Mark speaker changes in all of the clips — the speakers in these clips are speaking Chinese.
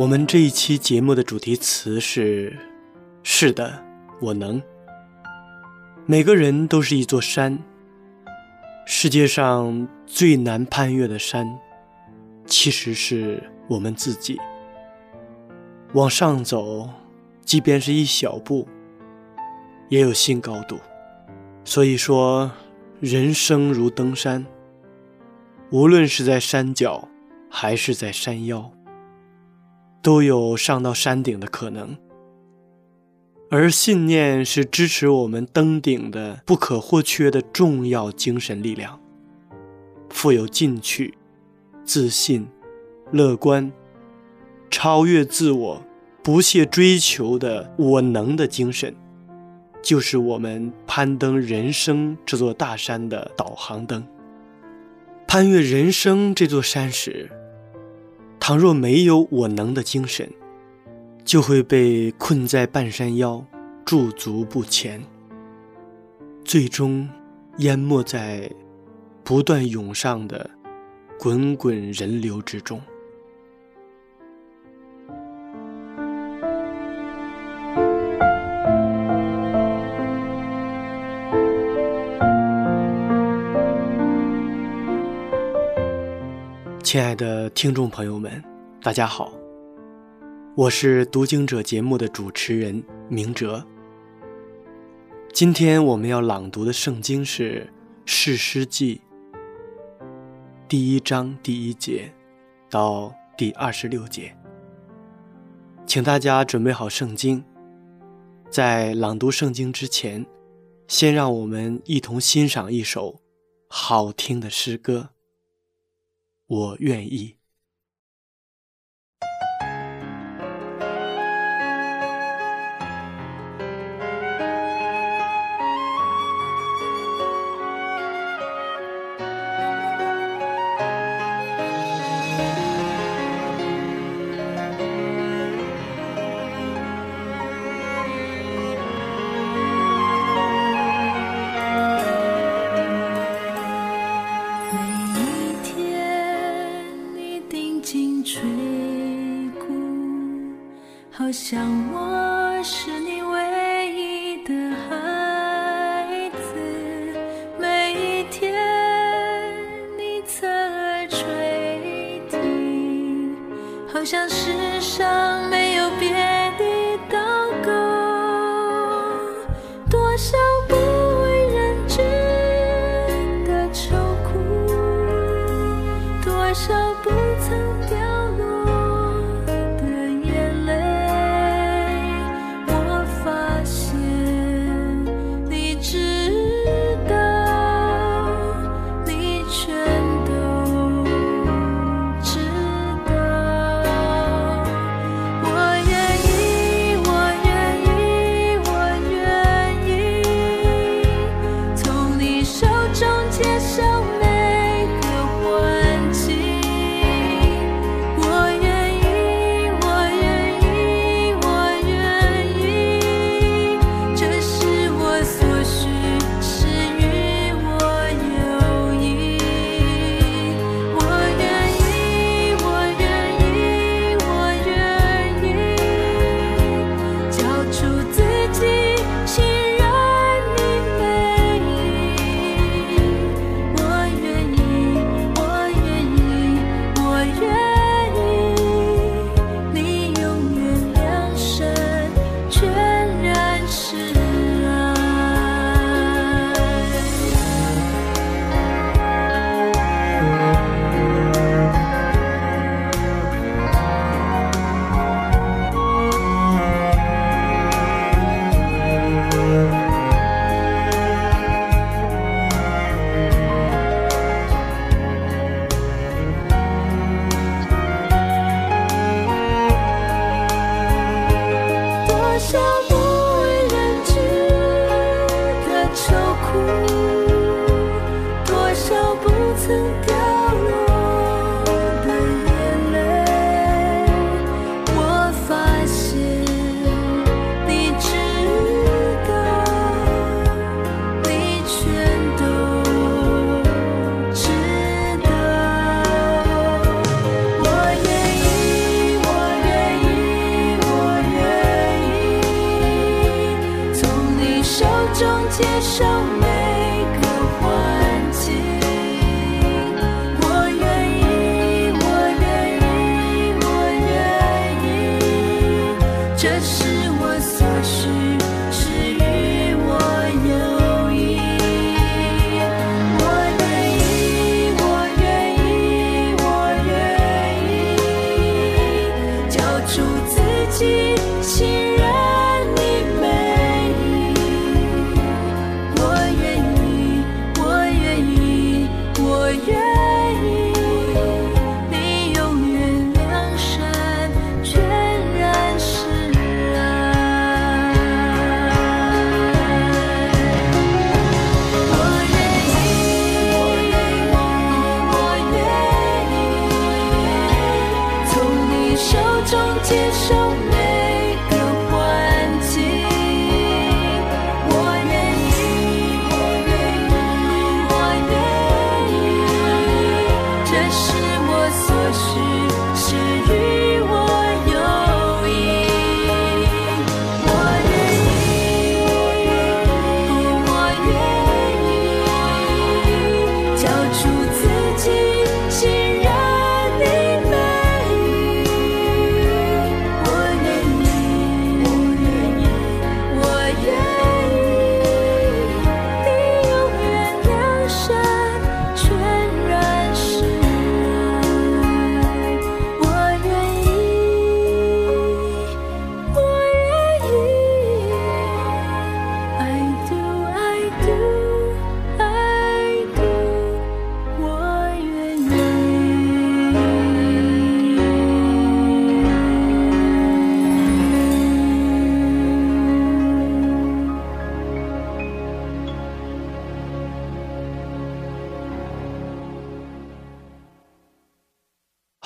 Speaker 1: 我们这一期节目的主题词是：是的，我能。每个人都是一座山，世界上最难攀越的山，其实是我们自己。往上走，即便是一小步，也有新高度。所以说，人生如登山，无论是在山脚，还是在山腰。都有上到山顶的可能，而信念是支持我们登顶的不可或缺的重要精神力量。富有进取、自信、乐观、超越自我、不懈追求的“我能”的精神，就是我们攀登人生这座大山的导航灯。攀越人生这座山时。倘若没有我能的精神，就会被困在半山腰，驻足不前，最终淹没在不断涌上的滚滚人流之中。亲爱的听众朋友们，大家好，我是读经者节目的主持人明哲。今天我们要朗读的圣经是《士师记》第一章第一节到第二十六节，请大家准备好圣经。在朗读圣经之前，先让我们一同欣赏一首好听的诗歌。我愿意。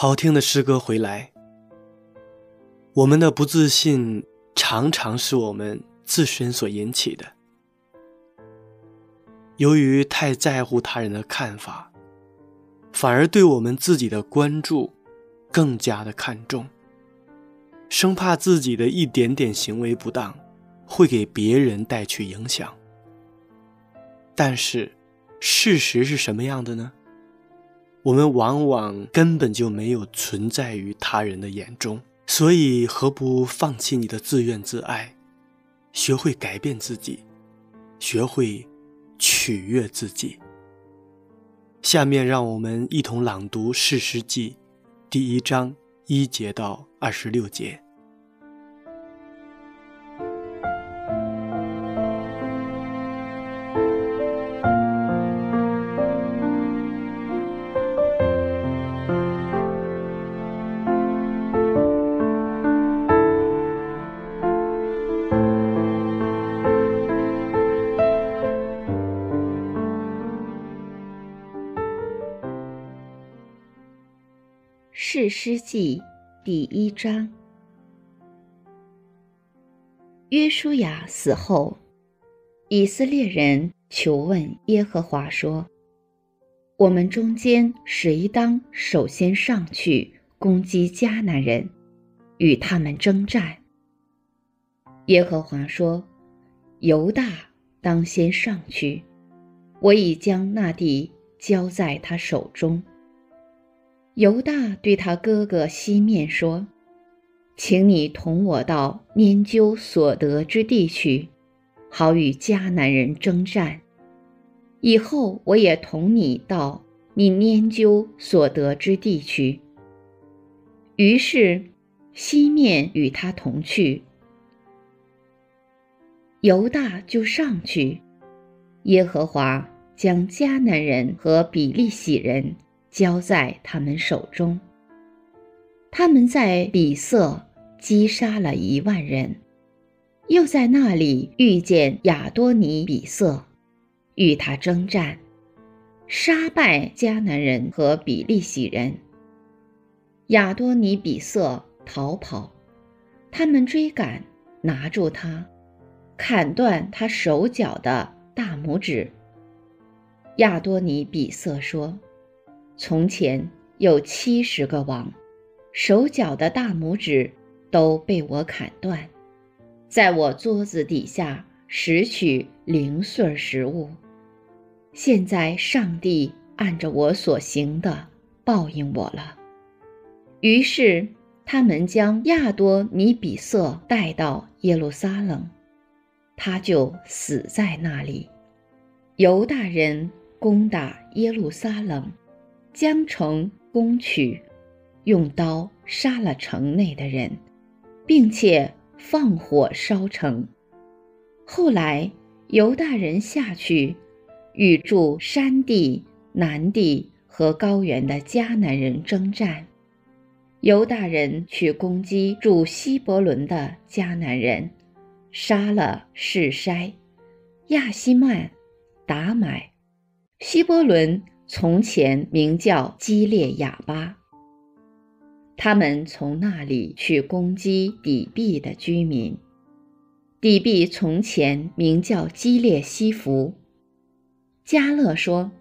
Speaker 2: 好
Speaker 1: 听的诗歌回来。我们的不自信常常是我们自身所引起的。由于太在乎他人的看法，反而对我们自己的关注更加的看重，生怕自己的一点点行为不当会给别人带去影响。但是，事实是什么样的呢？我们往往根本就没有存在于他人的眼中，所以何不放弃你的自怨自艾，学会改变自己，学会取悦自己。下面让我们一同朗读《士师记》第一章一节到二十六节。
Speaker 3: 士师记第一章。约书亚死后，以色列人求问耶和华说：“我们中间谁当首先上去攻击迦南人，与他们征战？”耶和华说：“犹大当先上去，我已将那地交在他手中。”犹大对他哥哥西面说：“请你同我到拈阄所得之地去，好与迦南人征战。以后我也同你到你拈阄所得之地去。”于是西面与他同去，犹大就上去。耶和华将迦南人和比利洗人。交在他们手中。他们在比色击杀了一万人，又在那里遇见亚多尼比色，与他征战。杀败迦南人和比利洗人。亚多尼比色逃跑，他们追赶，拿住他，砍断他手脚的大拇指。亚多尼比色说：“从前有七十个王，手脚的大拇指都被我砍断，在我桌子底下拾取零碎食物。现在上帝按着我所行的报应我了。”于是他们将亚多尼比色带到耶路撒冷，他就死在那里。犹大人。攻打耶路撒冷，将城攻取，用刀杀了城内的人，并且放火烧城。后来犹大人下去，与住山地、南地和高原的迦南人征战。犹大人去攻击住希伯伦的迦南人，杀了士筛、亚希曼、达买。希伯伦从前名叫基列亚巴。他们从那里去攻击底壁的居民。底壁从前名叫基列西弗。加勒说：“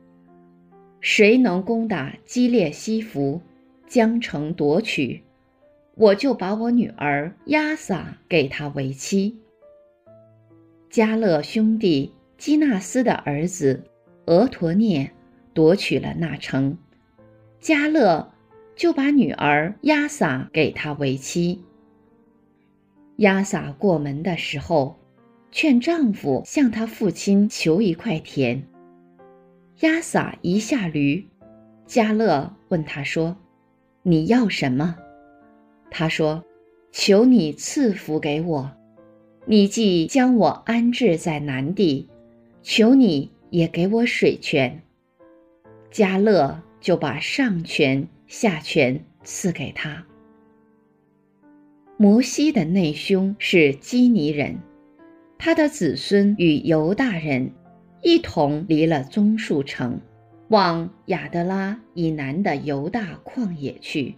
Speaker 3: 谁能攻打基列西弗，将城夺取，我就把我女儿亚撒给他为妻。”加勒兄弟基纳斯的儿子。俄陀涅夺取了那城，加勒就把女儿亚撒给他为妻。亚撒过门的时候，劝丈夫向他父亲求一块田。亚撒一下驴，加勒问他说：“你要什么？”他说：“求你赐福给我。你既将我安置在南地，求你。”也给我水泉，加勒就把上权下权赐给他。摩西的内兄是基尼人，他的子孙与犹大人一同离了棕树城，往亚德拉以南的犹大旷野去，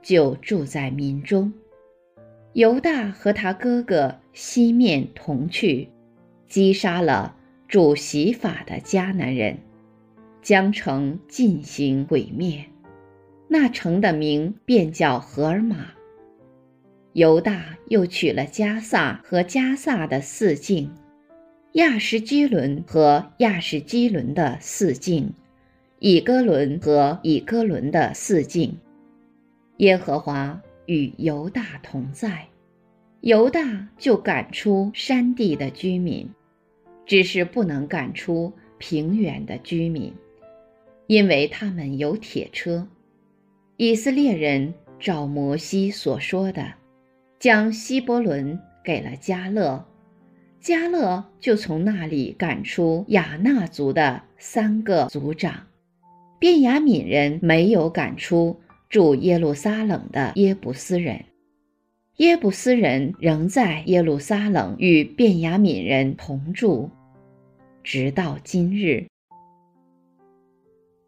Speaker 3: 就住在民中。犹大和他哥哥西面同去，击杀了。主洗法的迦南人，将城进行毁灭，那城的名便叫荷尔玛。犹大又取了加萨和加萨的四境，亚什基伦和亚什基伦的四境，以哥伦和以哥伦的四境。耶和华与犹大同在，犹大就赶出山地的居民。只是不能赶出平原的居民，因为他们有铁车。以色列人照摩西所说的，将希伯伦给了加勒，加勒就从那里赶出亚纳族的三个族长。便雅悯人没有赶出住耶路撒冷的耶布斯人，耶布斯人仍在耶路撒冷与便雅悯人同住。直到今日，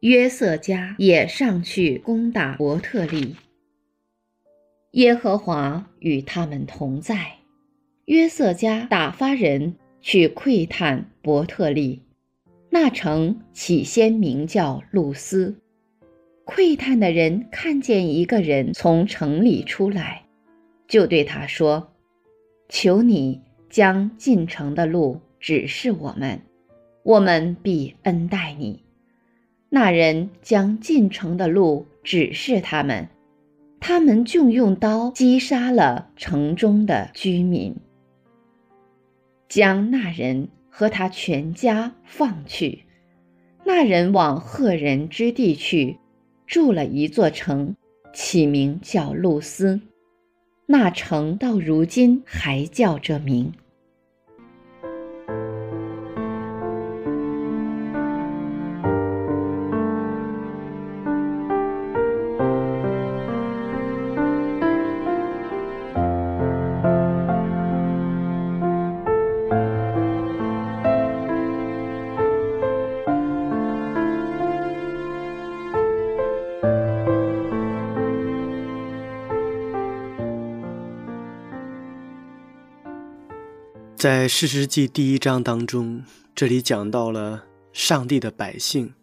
Speaker 3: 约瑟家也上去攻打伯特利。耶和华与他们同在。约瑟家打发人去窥探伯特利，那城起先名叫露丝。窥探的人看见一个人从城里出来，就对他说：“求你将进城的路指示我们。”我们必恩待你。那人将进城的路指示他们，他们就用刀击杀了城中的居民，将那人和他全家放去。那人往赫人之地去，筑了一座城，起名叫露丝。那城到如今还叫这名。
Speaker 1: 在《世世记》第一章当中，这里讲到了上帝的百姓，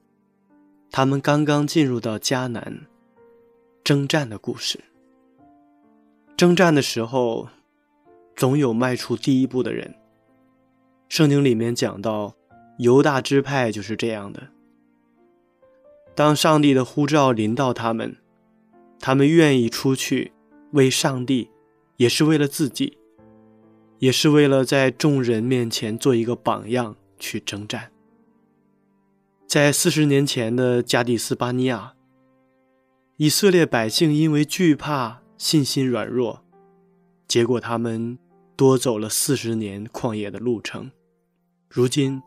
Speaker 1: 他们刚刚进入到迦南征战的故事。征战的时候，总有迈出第一步的人。圣经里面讲到，犹大支派就是这样的。当上帝的呼召临到他们，他们愿意出去为上帝，也是为了自己。也是为了在众人面前做一个榜样去征战。在四十年前的加迪斯巴尼亚，以色列百姓因为惧怕、信心软弱，结果他们多走了四十年旷野的路程。如今，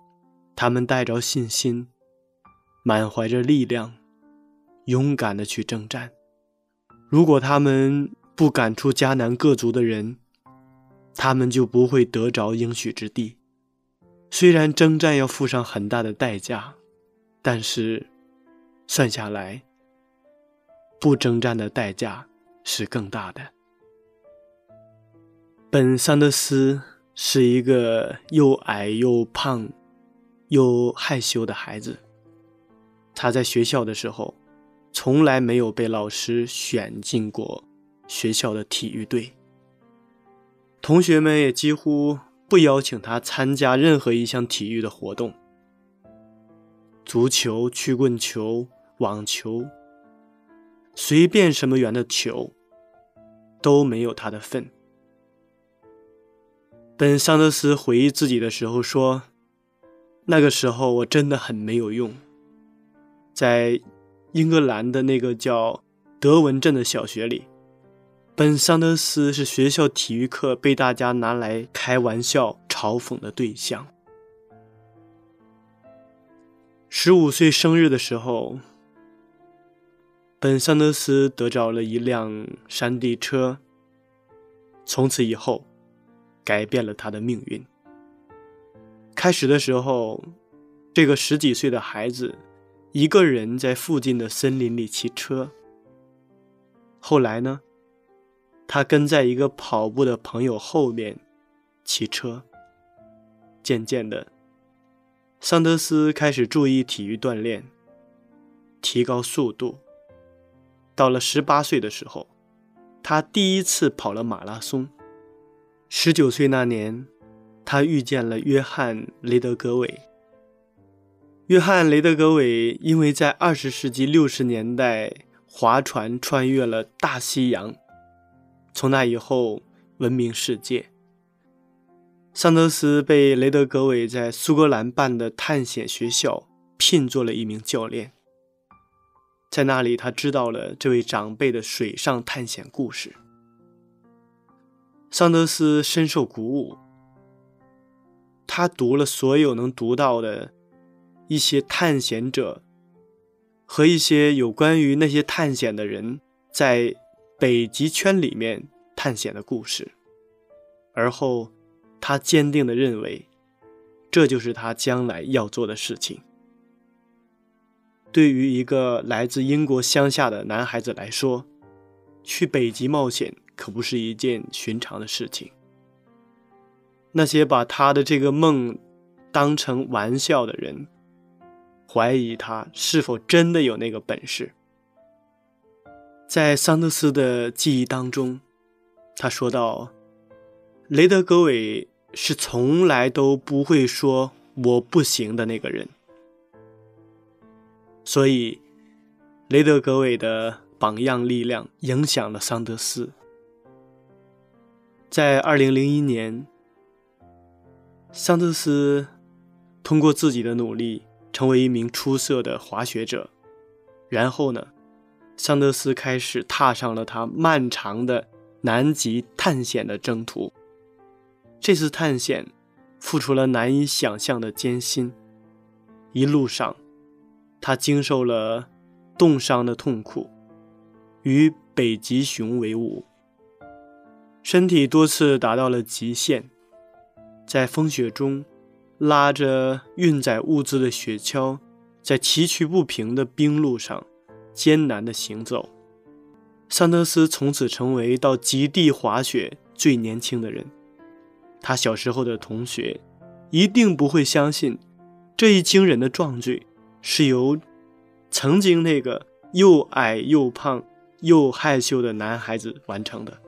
Speaker 1: 他们带着信心，满怀着力量，勇敢的去征战。如果他们不赶出迦南各族的人，他们就不会得着应许之地。虽然征战要付上很大的代价，但是算下来，不征战的代价是更大的。本·桑德斯是一个又矮又胖又害羞的孩子。他在学校的时候，从来没有被老师选进过学校的体育队。同学们也几乎不邀请他参加任何一项体育的活动，足球、曲棍球、网球，随便什么圆的球都没有他的份。本·桑德斯回忆自己的时候说：“那个时候我真的很没有用，在英格兰的那个叫德文镇的小学里。”本·桑德斯是学校体育课被大家拿来开玩笑、嘲讽的对象。十五岁生日的时候，本·桑德斯得着了一辆山地车。从此以后，改变了他的命运。开始的时候，这个十几岁的孩子一个人在附近的森林里骑车。后来呢？他跟在一个跑步的朋友后面骑车。渐渐的，桑德斯开始注意体育锻炼，提高速度。到了十八岁的时候，他第一次跑了马拉松。十九岁那年，他遇见了约翰·雷德格韦。约翰·雷德格韦因为在二十世纪六十年代划船穿越了大西洋。从那以后，闻名世界。桑德斯被雷德格韦在苏格兰办的探险学校聘做了一名教练。在那里，他知道了这位长辈的水上探险故事。桑德斯深受鼓舞，他读了所有能读到的一些探险者和一些有关于那些探险的人在。北极圈里面探险的故事，而后，他坚定地认为，这就是他将来要做的事情。对于一个来自英国乡下的男孩子来说，去北极冒险可不是一件寻常的事情。那些把他的这个梦当成玩笑的人，怀疑他是否真的有那个本事。在桑德斯的记忆当中，他说道：“雷德格韦是从来都不会说我不行的那个人。”所以，雷德格韦的榜样力量影响了桑德斯。在2001年，桑德斯通过自己的努力成为一名出色的滑雪者，然后呢？桑德斯开始踏上了他漫长的南极探险的征途。这次探险付出了难以想象的艰辛，一路上，他经受了冻伤的痛苦，与北极熊为伍，身体多次达到了极限，在风雪中拉着运载物资的雪橇，在崎岖不平的冰路上。艰难的行走，桑德斯从此成为到极地滑雪最年轻的人。他小时候的同学，一定不会相信这一惊人的壮举是由曾经那个又矮又胖又害羞的男孩子完成的。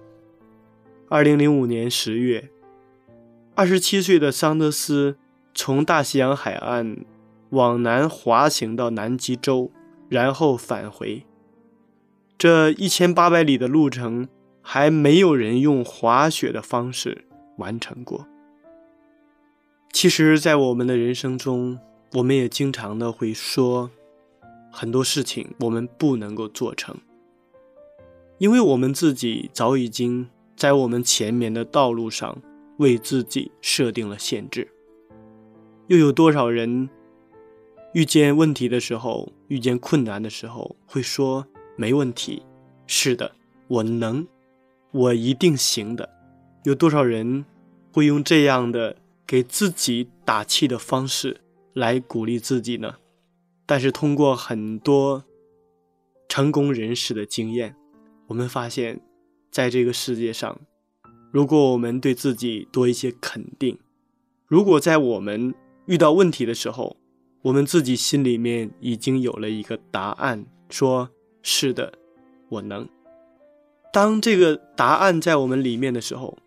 Speaker 1: 二零零五年十月，二十七岁的桑德斯从大西洋海岸往南滑行到南极洲，然后返回。这一千八百里的路程，还没有人用滑雪的方式。完成过。其实，在我们的人生中，我们也经常的会说很多事情我们不能够做成，因为我们自己早已经在我们前面的道路上为自己设定了限制。又有多少人遇见问题的时候，遇见困难的时候，会说没问题，是的，我能，我一定行的。有多少人会用这样的给自己打气的方式来鼓励自己呢？但是通过很多成功人士的经验，我们发现，在这个世界上，如果我们对自己多一些肯定，如果在我们遇到问题的时候，我们自己心里面已经有了一个答案，说是的，我能。当这个答案在我们里面的时候，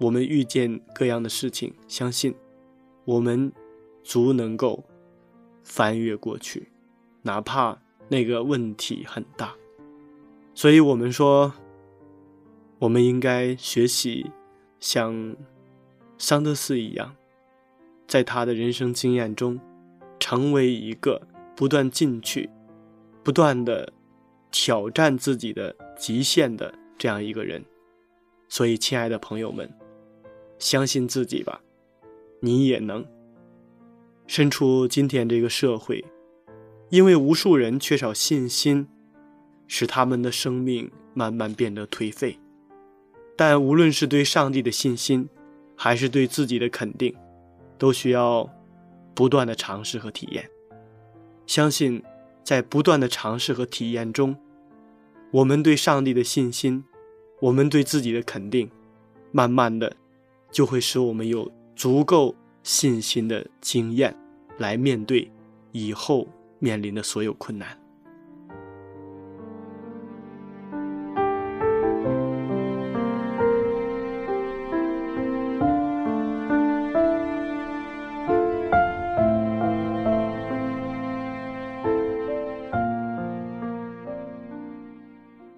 Speaker 1: 我们遇见各样的事情，相信我们足能够翻越过去，哪怕那个问题很大。所以，我们说，我们应该学习像桑德斯一样，在他的人生经验中，成为一个不断进取、不断的挑战自己的极限的这样一个人。所以，亲爱的朋友们。相信自己吧，你也能。身处今天这个社会，因为无数人缺少信心，使他们的生命慢慢变得颓废。但无论是对上帝的信心，还是对自己的肯定，都需要不断的尝试和体验。相信在不断的尝试和体验中，我们对上帝的信心，我们对自己的肯定，慢慢的。就会使我们有足够信心的经验，来面对以后面临的所有困难。